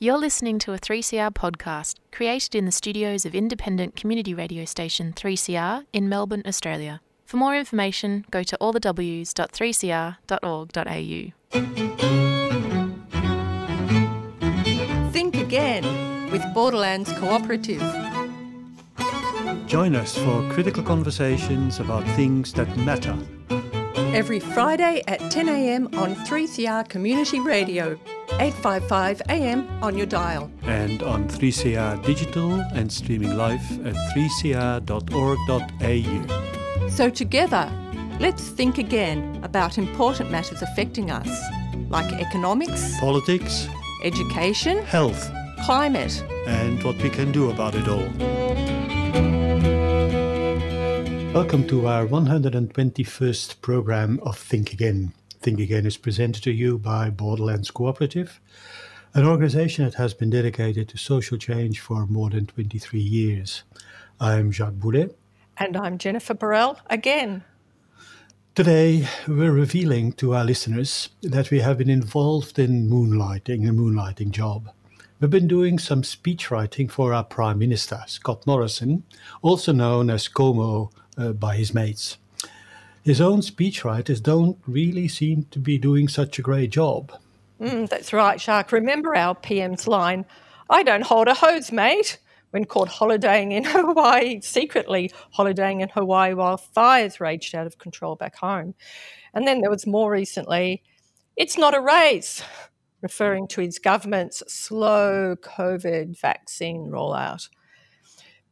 You're listening to a 3CR podcast created in the studios of independent community radio station 3CR in Melbourne, Australia. For more information, go to allthews.3cr.org.au. Think again with Borderlands Cooperative. Join us for critical conversations about things that matter. Every Friday at 10am on 3CR Community Radio. 855 AM on your dial. And on 3CR Digital and streaming live at 3cr.org.au. So, together, let's think again about important matters affecting us, like economics, politics, education, health, climate, and what we can do about it all. Welcome to our 121st program of Think Again. Think Again is presented to you by Borderlands Cooperative, an organization that has been dedicated to social change for more than 23 years. I'm Jacques Boulet. And I'm Jennifer Burrell again. Today, we're revealing to our listeners that we have been involved in moonlighting, a moonlighting job. We've been doing some speechwriting for our Prime Minister, Scott Morrison, also known as ScoMo uh, by his mates his own speechwriters don't really seem to be doing such a great job. Mm, that's right, Jacques. Remember our PM's line I don't hold a hose, mate, when caught holidaying in Hawaii, secretly holidaying in Hawaii while fires raged out of control back home. And then there was more recently, it's not a race, referring to his government's slow COVID vaccine rollout.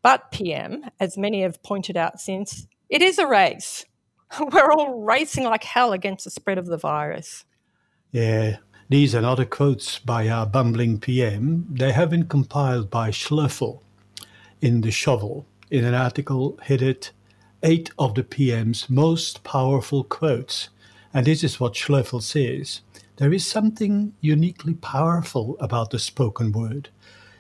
But PM, as many have pointed out since, it is a race. We're all racing like hell against the spread of the virus. Yeah, these and other quotes by our bumbling PM, they have been compiled by Schloeffel in The Shovel in an article headed Eight of the PM's Most Powerful Quotes. And this is what Schloeffel says. There is something uniquely powerful about the spoken word.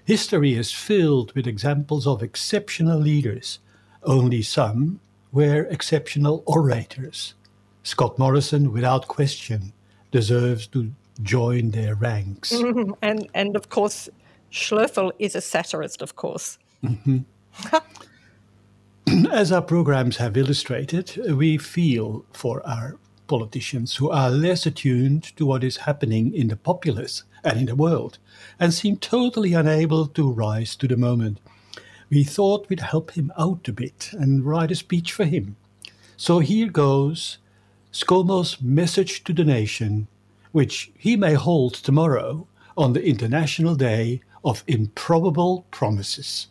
History is filled with examples of exceptional leaders. Only some, were exceptional orators. Scott Morrison, without question, deserves to join their ranks. Mm-hmm. And, and of course, Schloeffel is a satirist, of course. Mm-hmm. As our programs have illustrated, we feel for our politicians who are less attuned to what is happening in the populace and in the world and seem totally unable to rise to the moment we thought we'd help him out a bit and write a speech for him. So here goes ScoMo's message to the nation, which he may hold tomorrow on the International Day of Improbable Promises.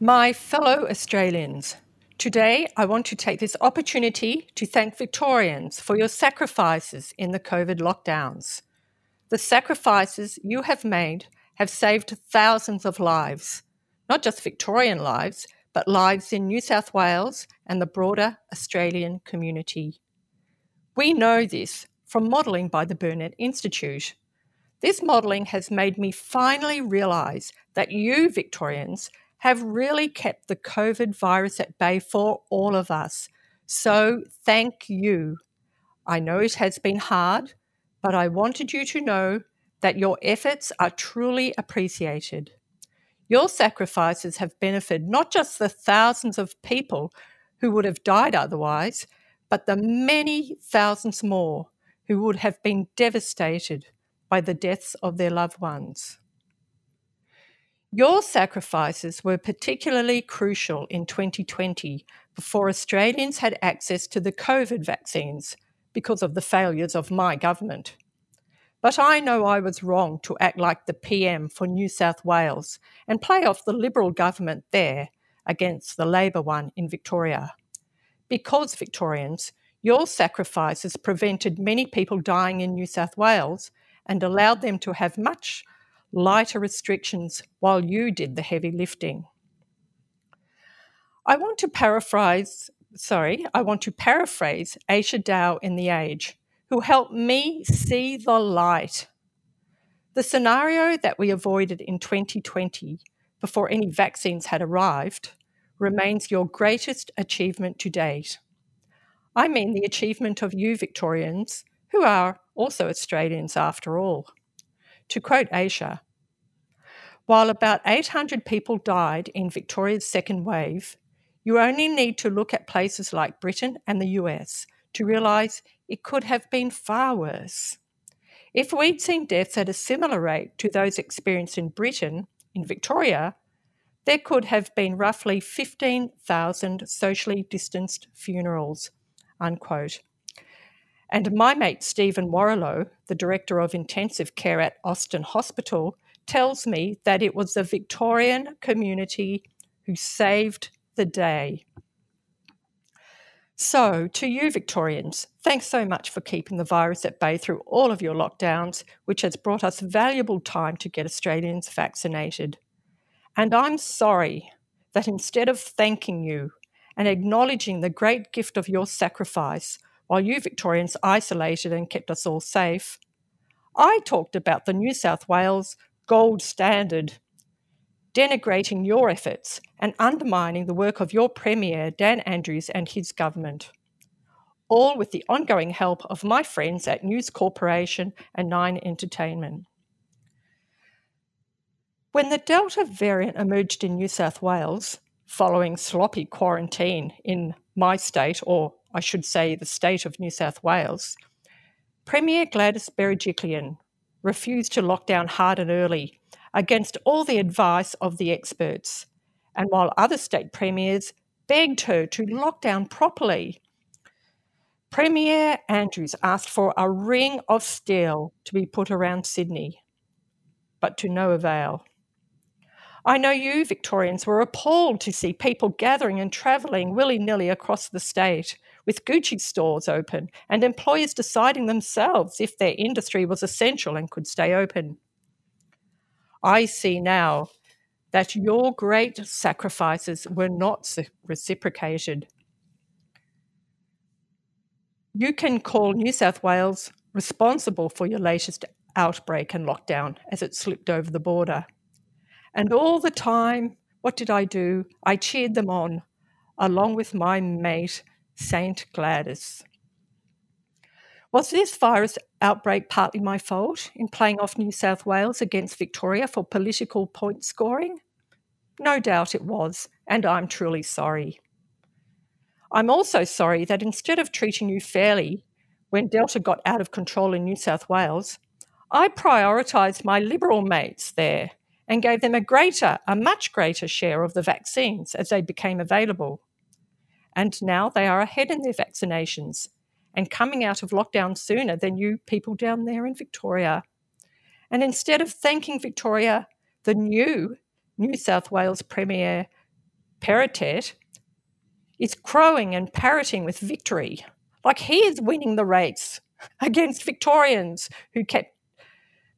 My fellow Australians, today I want to take this opportunity to thank Victorians for your sacrifices in the COVID lockdowns. The sacrifices you have made have saved thousands of lives not just Victorian lives, but lives in New South Wales and the broader Australian community. We know this from modelling by the Burnet Institute. This modelling has made me finally realise that you, Victorians, have really kept the COVID virus at bay for all of us. So thank you. I know it has been hard, but I wanted you to know that your efforts are truly appreciated. Your sacrifices have benefited not just the thousands of people who would have died otherwise, but the many thousands more who would have been devastated by the deaths of their loved ones. Your sacrifices were particularly crucial in 2020 before Australians had access to the COVID vaccines because of the failures of my government. But I know I was wrong to act like the PM for New South Wales and play off the Liberal government there against the Labor one in Victoria. Because, Victorians, your sacrifices prevented many people dying in New South Wales and allowed them to have much lighter restrictions while you did the heavy lifting. I want to paraphrase, sorry, I want to paraphrase Aisha Dow in The Age who helped me see the light. The scenario that we avoided in 2020 before any vaccines had arrived remains your greatest achievement to date. I mean the achievement of you Victorians, who are also Australians after all. To quote Aisha, while about 800 people died in Victoria's second wave, you only need to look at places like Britain and the US to realise it could have been far worse. If we'd seen deaths at a similar rate to those experienced in Britain, in Victoria, there could have been roughly 15,000 socially distanced funerals. Unquote. And my mate Stephen Warrillow, the director of intensive care at Austin Hospital, tells me that it was the Victorian community who saved the day. So, to you, Victorians, thanks so much for keeping the virus at bay through all of your lockdowns, which has brought us valuable time to get Australians vaccinated. And I'm sorry that instead of thanking you and acknowledging the great gift of your sacrifice while you Victorians isolated and kept us all safe, I talked about the New South Wales gold standard, denigrating your efforts and undermining the work of your Premier, Dan Andrews, and his government. All with the ongoing help of my friends at News Corporation and Nine Entertainment. When the Delta variant emerged in New South Wales, following sloppy quarantine in my state, or I should say the state of New South Wales, Premier Gladys Berejiklian refused to lock down hard and early against all the advice of the experts, and while other state premiers begged her to lock down properly. Premier Andrews asked for a ring of steel to be put around Sydney, but to no avail. I know you Victorians were appalled to see people gathering and travelling willy nilly across the state with Gucci stores open and employers deciding themselves if their industry was essential and could stay open. I see now that your great sacrifices were not reciprocated. You can call New South Wales responsible for your latest outbreak and lockdown as it slipped over the border. And all the time, what did I do? I cheered them on, along with my mate, Saint Gladys. Was this virus outbreak partly my fault in playing off New South Wales against Victoria for political point scoring? No doubt it was, and I'm truly sorry. I'm also sorry that instead of treating you fairly when Delta got out of control in New South Wales, I prioritised my Liberal mates there and gave them a greater, a much greater share of the vaccines as they became available and now they are ahead in their vaccinations and coming out of lockdown sooner than you people down there in Victoria. And instead of thanking Victoria, the new New South Wales Premier Perrottet is crowing and parroting with victory, like he is winning the race against Victorians who kept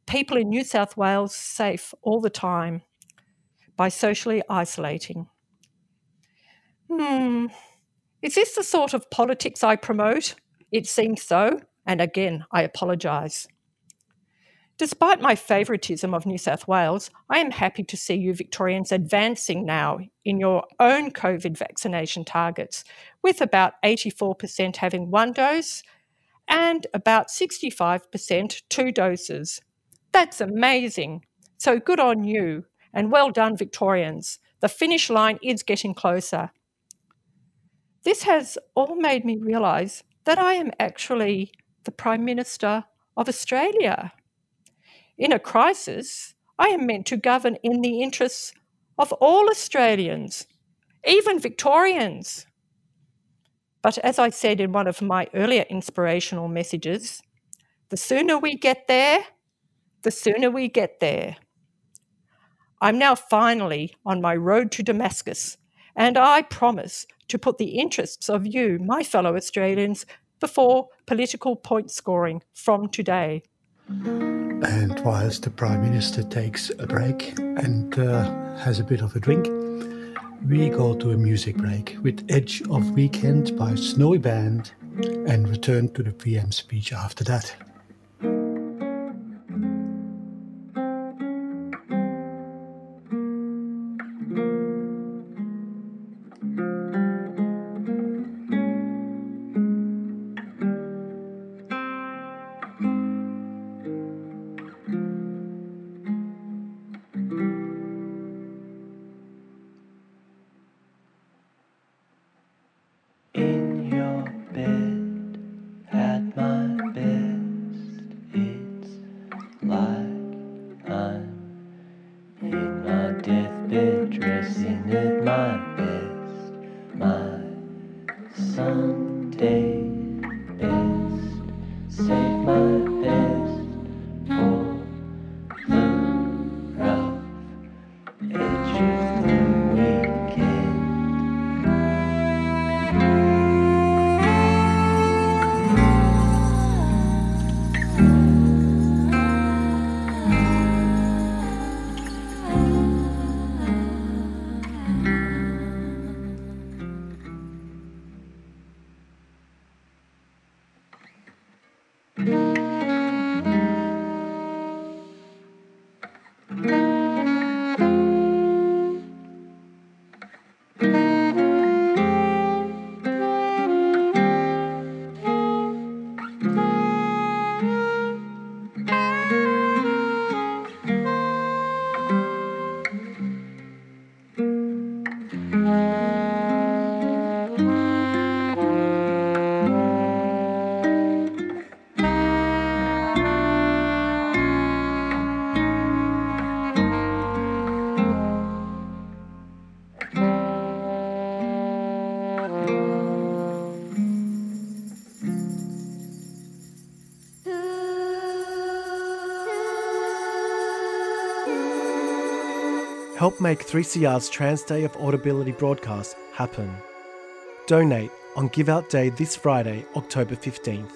people in New South Wales safe all the time by socially isolating. Hmm, is this the sort of politics I promote? It seems so, and again, I apologise. Despite my favouritism of New South Wales, I am happy to see you Victorians advancing now in your own COVID vaccination targets, with about 84% having one dose and about 65% two doses. That's amazing. So good on you, and well done, Victorians. The finish line is getting closer. This has all made me realise that I am actually the Prime Minister of Australia. In a crisis, I am meant to govern in the interests of all Australians, even Victorians. But as I said in one of my earlier inspirational messages, the sooner we get there, the sooner we get there. I'm now finally on my road to Damascus, and I promise to put the interests of you, my fellow Australians, before political point scoring from today. And whilst the Prime Minister takes a break and uh, has a bit of a drink, we go to a music break with Edge of Weekend by Snowy Band and return to the PM speech after that. Make 3CR's Trans Day of Audibility broadcast happen. Donate on Give Out Day this Friday, October 15th.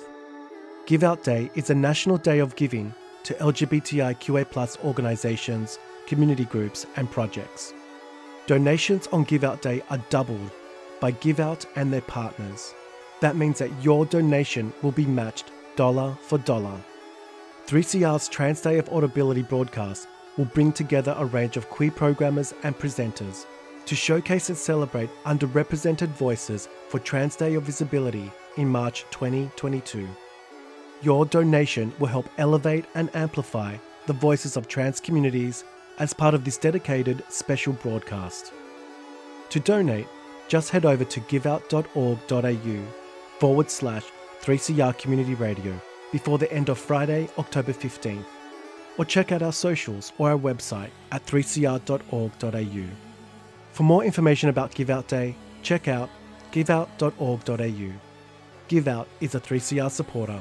Give Out Day is a national day of giving to LGBTIQA organisations, community groups, and projects. Donations on Give Out Day are doubled by Give Out and their partners. That means that your donation will be matched dollar for dollar. 3CR's Trans Day of Audibility broadcast will bring together a range of queer programmers and presenters to showcase and celebrate underrepresented voices for Trans Day of Visibility in March 2022. Your donation will help elevate and amplify the voices of trans communities as part of this dedicated special broadcast. To donate, just head over to giveout.org.au forward slash 3CR Community Radio before the end of Friday, October 15th, or check out our socials or our website at 3cr.org.au. For more information about Give Out Day, check out giveout.org.au. Give Out is a 3CR supporter.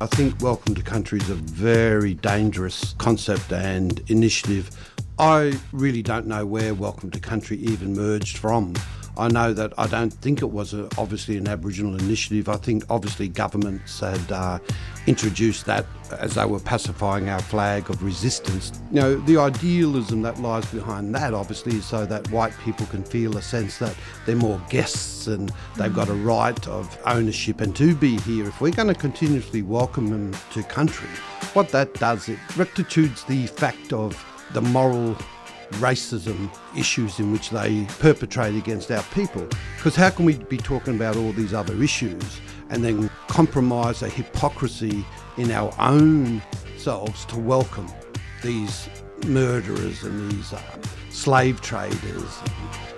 I think Welcome to Country is a very dangerous concept and initiative. I really don't know where Welcome to Country even merged from. I know that I don't think it was a, obviously an Aboriginal initiative. I think obviously governments had uh, introduced that as they were pacifying our flag of resistance. You know, the idealism that lies behind that obviously is so that white people can feel a sense that they're more guests and they've got a right of ownership and to be here. If we're going to continuously welcome them to country, what that does, it rectitudes the fact of the moral racism issues in which they perpetrate against our people. Because how can we be talking about all these other issues and then compromise a hypocrisy in our own selves to welcome these murderers and these uh, slave traders,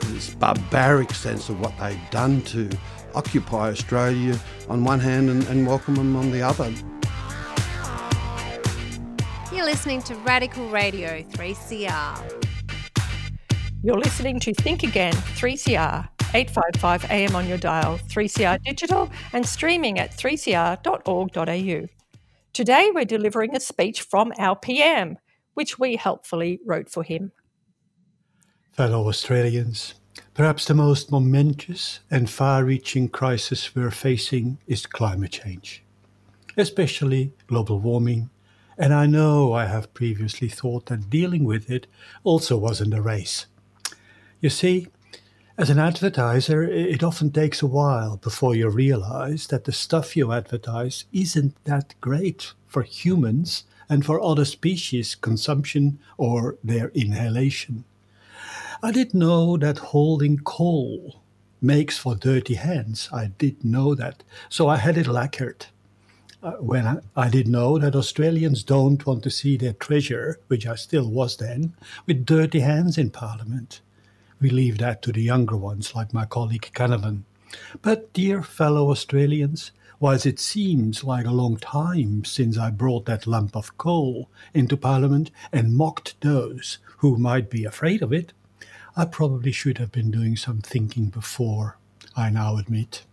this barbaric sense of what they've done to occupy Australia on one hand and, and welcome them on the other. You're listening to Radical Radio 3CR. You're listening to Think Again 3CR, 855 AM on your dial, 3CR digital, and streaming at 3cr.org.au. Today we're delivering a speech from our PM, which we helpfully wrote for him. Fellow Australians, perhaps the most momentous and far reaching crisis we're facing is climate change, especially global warming. And I know I have previously thought that dealing with it also wasn't a race. You see, as an advertiser, it often takes a while before you realize that the stuff you advertise isn't that great for humans and for other species' consumption or their inhalation. I did know that holding coal makes for dirty hands. I did know that. So I had it lacquered. Uh, when I, I did know that Australians don't want to see their treasure, which I still was then, with dirty hands in Parliament. We leave that to the younger ones, like my colleague Canavan. But, dear fellow Australians, whilst it seems like a long time since I brought that lump of coal into Parliament and mocked those who might be afraid of it, I probably should have been doing some thinking before, I now admit.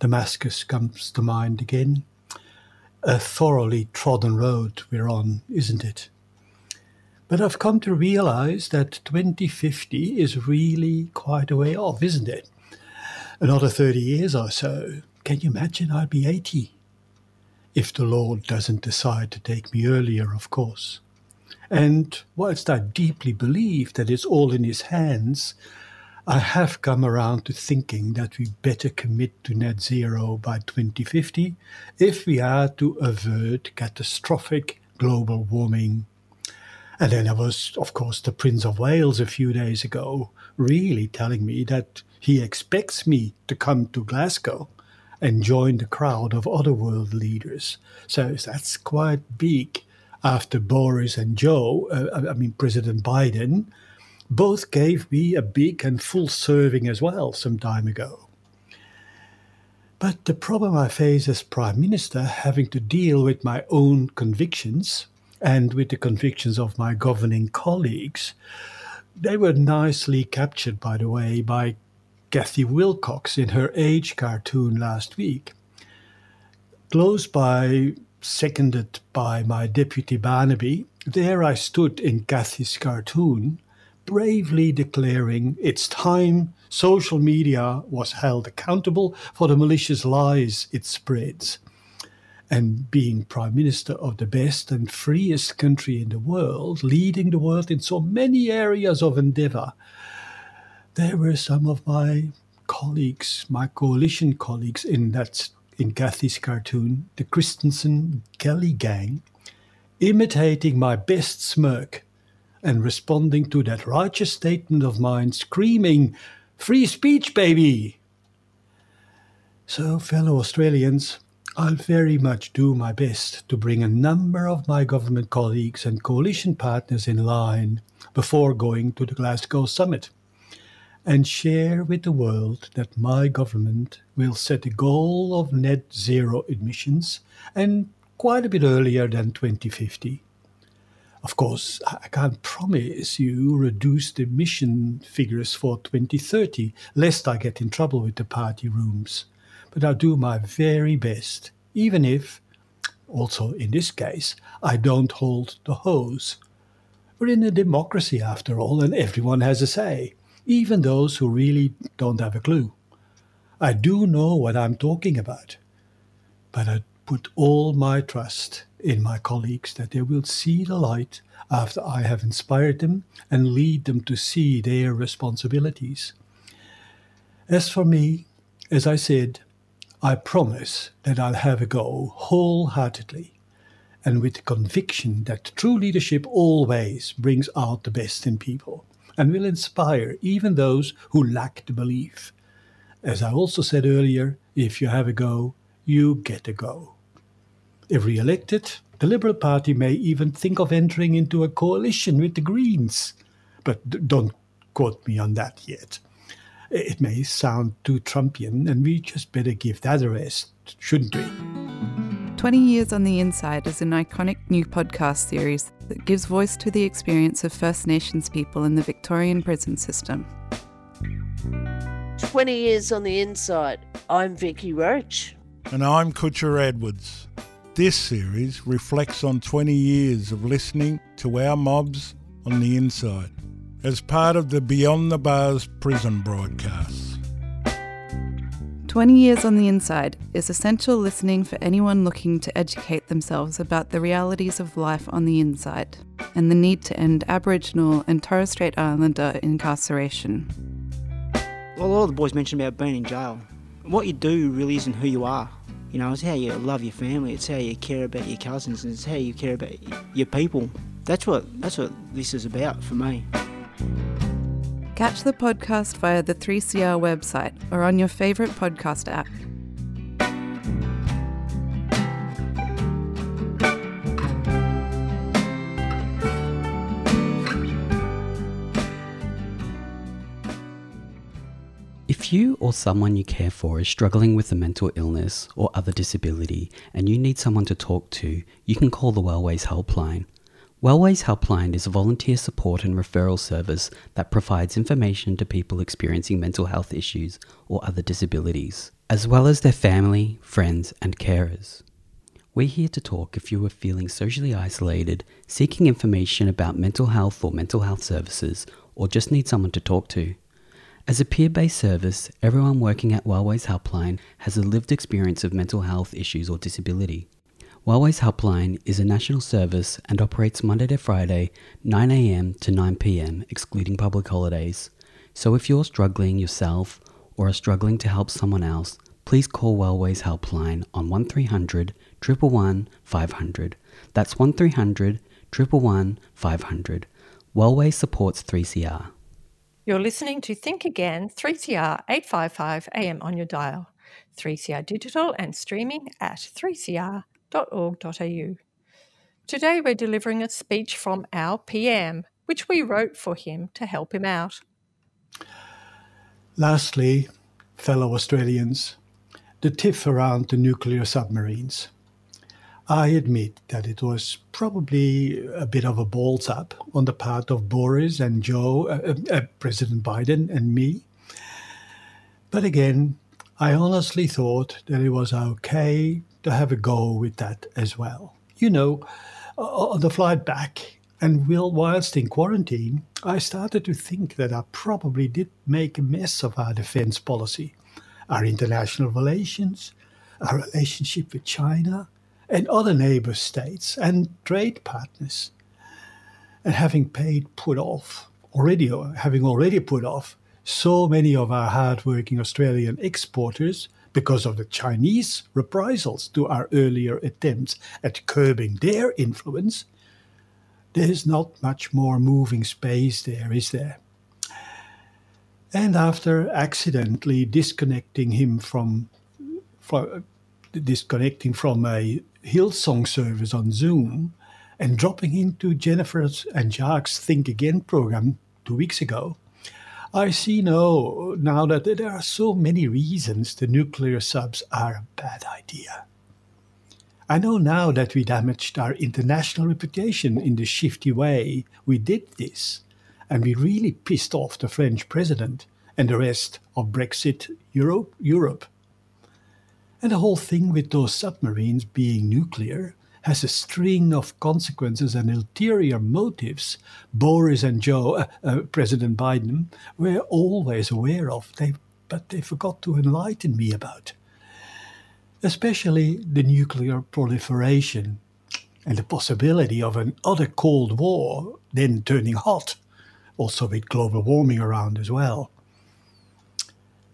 Damascus comes to mind again. A thoroughly trodden road we're on, isn't it? But I've come to realize that 2050 is really quite a way off, isn't it? Another 30 years or so. Can you imagine I'll be 80? If the Lord doesn't decide to take me earlier, of course. And whilst I deeply believe that it's all in His hands, I have come around to thinking that we better commit to net zero by 2050 if we are to avert catastrophic global warming. And then there was, of course, the Prince of Wales a few days ago, really telling me that he expects me to come to Glasgow and join the crowd of other world leaders. So that's quite big after Boris and Joe, uh, I mean, President Biden, both gave me a big and full serving as well some time ago. But the problem I face as Prime Minister, having to deal with my own convictions and with the convictions of my governing colleagues, they were nicely captured, by the way, by Cathy Wilcox in her Age cartoon last week. Close by, seconded by my deputy Barnaby, there I stood in Cathy's cartoon, bravely declaring it's time social media was held accountable for the malicious lies it spreads. And being Prime Minister of the best and freest country in the world, leading the world in so many areas of endeavor, there were some of my colleagues, my coalition colleagues in that in Cathy's cartoon, the Christensen Kelly gang, imitating my best smirk and responding to that righteous statement of mine, screaming, Free speech, baby! So, fellow Australians, I'll very much do my best to bring a number of my government colleagues and coalition partners in line before going to the Glasgow summit and share with the world that my government will set a goal of net zero emissions and quite a bit earlier than 2050. Of course, I can't promise you reduced emission figures for 2030, lest I get in trouble with the party rooms. But I'll do my very best, even if, also in this case, I don't hold the hose. We're in a democracy after all, and everyone has a say even those who really don't have a clue. I do know what I'm talking about, but I put all my trust in my colleagues that they will see the light after I have inspired them and lead them to see their responsibilities. As for me, as I said, I promise that I'll have a go wholeheartedly and with the conviction that true leadership always brings out the best in people and will inspire even those who lack the belief. As I also said earlier, if you have a go, you get a go. If re elected, the Liberal Party may even think of entering into a coalition with the Greens. But don't quote me on that yet. It may sound too Trumpian, and we just better give that a rest, shouldn't we? 20 Years on the Inside is an iconic new podcast series that gives voice to the experience of First Nations people in the Victorian prison system. 20 Years on the Inside. I'm Vicki Roach. And I'm Kutcha Edwards. This series reflects on 20 years of listening to our mobs on the inside as part of the Beyond the Bars prison broadcasts. 20 Years on the Inside is essential listening for anyone looking to educate themselves about the realities of life on the inside and the need to end Aboriginal and Torres Strait Islander incarceration. Well, a lot of the boys mentioned about being in jail. What you do really isn't who you are. You know, it's how you love your family, it's how you care about your cousins, and it's how you care about your people. That's what that's what this is about for me. Catch the podcast via the 3CR website or on your favourite podcast app. If you or someone you care for is struggling with a mental illness or other disability and you need someone to talk to, you can call the Wellways Helpline. Wellways Helpline is a volunteer support and referral service that provides information to people experiencing mental health issues or other disabilities, as well as their family, friends, and carers. We're here to talk if you are feeling socially isolated, seeking information about mental health or mental health services, or just need someone to talk to. As a peer based service, everyone working at Wellways Helpline has a lived experience of mental health issues or disability. Wellways Helpline is a national service and operates Monday to Friday, 9am to 9pm, excluding public holidays. So if you're struggling yourself or are struggling to help someone else, please call Wellways Helpline on 1300 111 500. That's 1300 111 500. Wellways supports 3CR. You're listening to Think Again, 3CR 855 AM on your dial, 3CR digital and streaming at 3CR www.ecc.org.au. Today we're delivering a speech from our PM, which we wrote for him to help him out. Lastly, fellow Australians, the tiff around the nuclear submarines. I admit that it was probably a bit of a balls up on the part of Boris and Joe, uh, uh, uh President Biden and me. But again, I honestly thought that it was okay to have a go with that as well. You know, on the flight back, and whilst in quarantine, I started to think that I probably did make a mess of our defense policy, our international relations, our relationship with China and other neighbor states and trade partners. And having paid put off, already uh, having already put off so many of our hardworking Australian exporters because of the Chinese reprisals to our earlier attempts at curbing their influence, there's not much more moving space there, is there? And after accidentally disconnecting him from, from disconnecting from a Hillsong service on Zoom and dropping into Jennifer's and Jacques Think Again program two weeks ago, I see now, now that there are so many reasons the nuclear subs are a bad idea. I know now that we damaged our international reputation in the shifty way we did this, and we really pissed off the French president and the rest of Brexit Europe. Europe. And the whole thing with those submarines being nuclear has a string of consequences and ulterior motives Boris and Joe, uh, uh, President Biden, were always aware of, they, but they forgot to enlighten me about. Especially the nuclear proliferation and the possibility of another Cold War then turning hot, also with global warming around as well.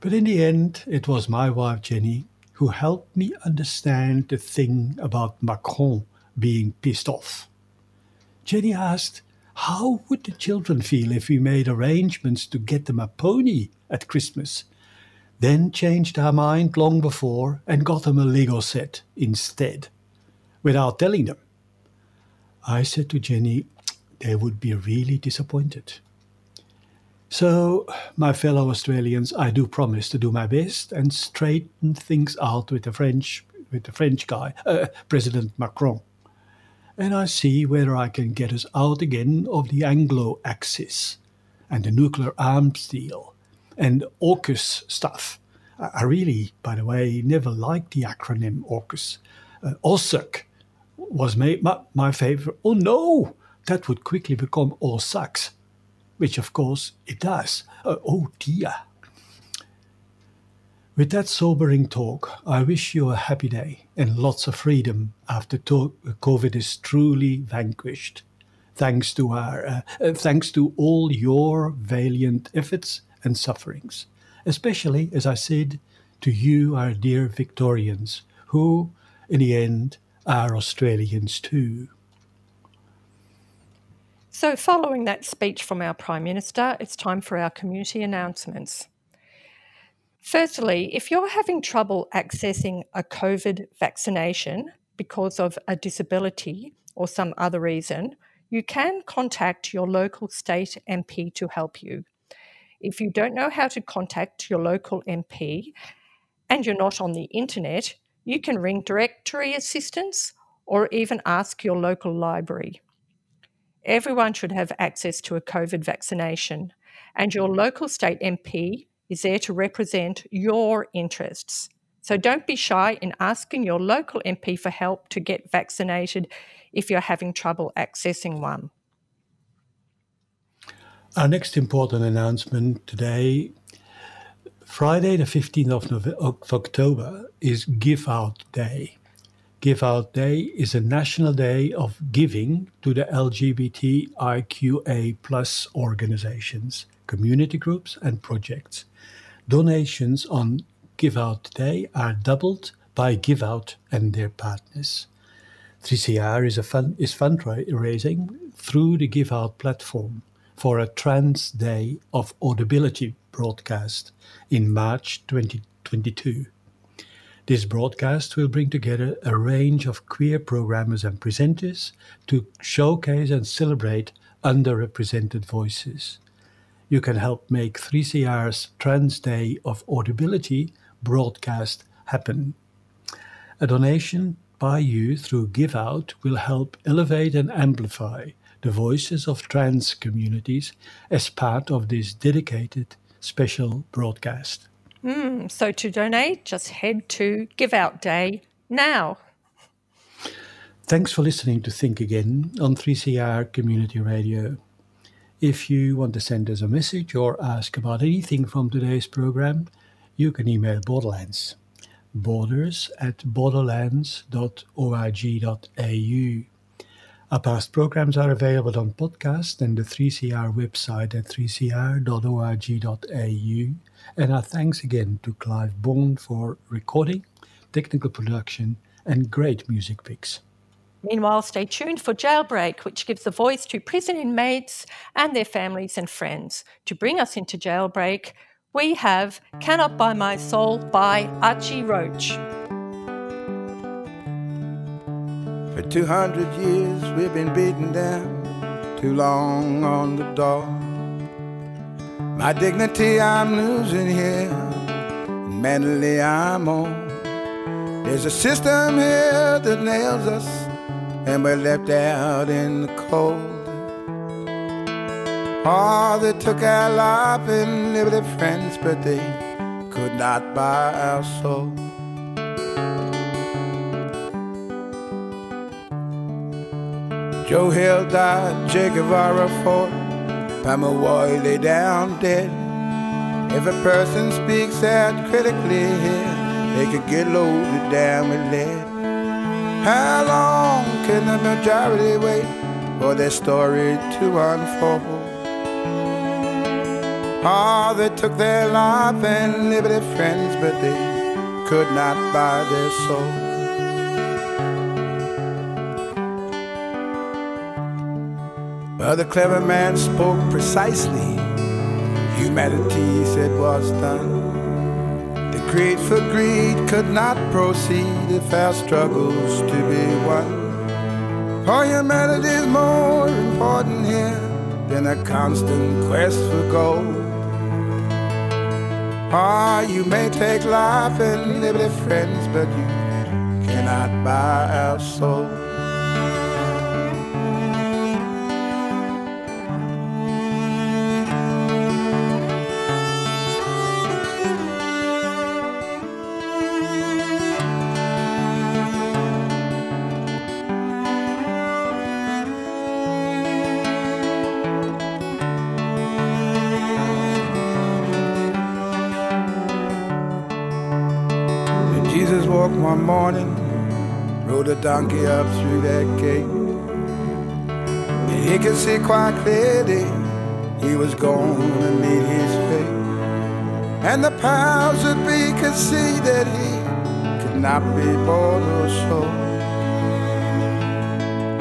But in the end, it was my wife Jenny who helped me understand the thing about Macron being pissed off. Jenny asked, How would the children feel if we made arrangements to get them a pony at Christmas? Then changed our mind long before and got them a Lego set instead, without telling them. I said to Jenny, they would be really disappointed. So, my fellow Australians, I do promise to do my best and straighten things out with the French, with the French guy, uh, President Macron. And I see whether I can get us out again of the Anglo axis and the nuclear arms deal and AUKUS stuff. I really, by the way, never liked the acronym AUKUS. Uh, was my, my, my favorite. Oh no, that would quickly become sucks which of course it does. Uh, oh dear. With that sobering talk, I wish you a happy day and lots of freedom after to- COVID is truly vanquished. Thanks to our, uh, uh, thanks to all your valiant efforts and sufferings, especially as I said to you, our dear Victorians, who, in the end, are Australians too. So, following that speech from our Prime Minister, it's time for our community announcements. Firstly, if you're having trouble accessing a COVID vaccination because of a disability or some other reason, you can contact your local state MP to help you. If you don't know how to contact your local MP and you're not on the internet, you can ring directory assistance or even ask your local library. Everyone should have access to a COVID vaccination, and your mm-hmm. local state MP is there to represent your interests. So don't be shy in asking your local MP for help to get vaccinated if you're having trouble accessing one. Our next important announcement today, Friday, the 15th of, November, of October, is Give Out Day. Give Out Day is a national day of giving to the LGBTIQA plus organizations, community groups, and projects. Donations on Give Out Day are doubled by Give Out and their partners. 3CR is, a fund, is fundraising through the Give Out platform for a Trans Day of Audibility broadcast in March 2022. This broadcast will bring together a range of queer programmers and presenters to showcase and celebrate underrepresented voices. You can help make 3CR's Trans Day of Audibility broadcast happen. A donation by you through GiveOut will help elevate and amplify the voices of trans communities as part of this dedicated special broadcast. Mm, so to donate, just head to Give Out Day now. Thanks for listening to Think Again on 3CR Community Radio. If you want to send us a message or ask about anything from today's program, you can email Borderlands, borders at borderlands.org.au. Our past programs are available on podcast and the 3CR website at 3cr.org.au. And our thanks again to Clive Bond for recording, technical production, and great music picks. Meanwhile, stay tuned for Jailbreak, which gives a voice to prison inmates and their families and friends. To bring us into Jailbreak, we have Cannot Buy My Soul by Archie Roach. For 200 years we've been beaten down, too long on the door. My dignity I'm losing here, mentally I'm on. There's a system here that nails us, and we're left out in the cold. Oh, they took our life and liberty friends, but they could not buy our soul. Joe Hill died, Che Guevara fought, Pemulwuy lay down dead. If a person speaks out critically they could get loaded down with lead. How long can the majority wait for their story to unfold? Oh, they took their life and liberty friends, but they could not buy their soul. The clever man spoke precisely. Humanity said was done. The greed for greed could not proceed if our struggles to be won. For humanity is more important here than a constant quest for gold. Ah, you may take life and liberty friends, but you cannot buy our soul. One morning, rode a donkey up through that gate. And he could see quite clearly he was going to meet his fate. And the powers that be could see that he could not be bought or sold.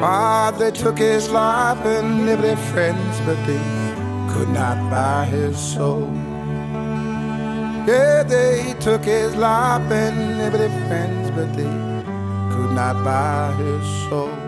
Ah, they took his life and lived their friends, but they could not buy his soul. Yeah, they took his life and liberty friends, but they could not buy his soul.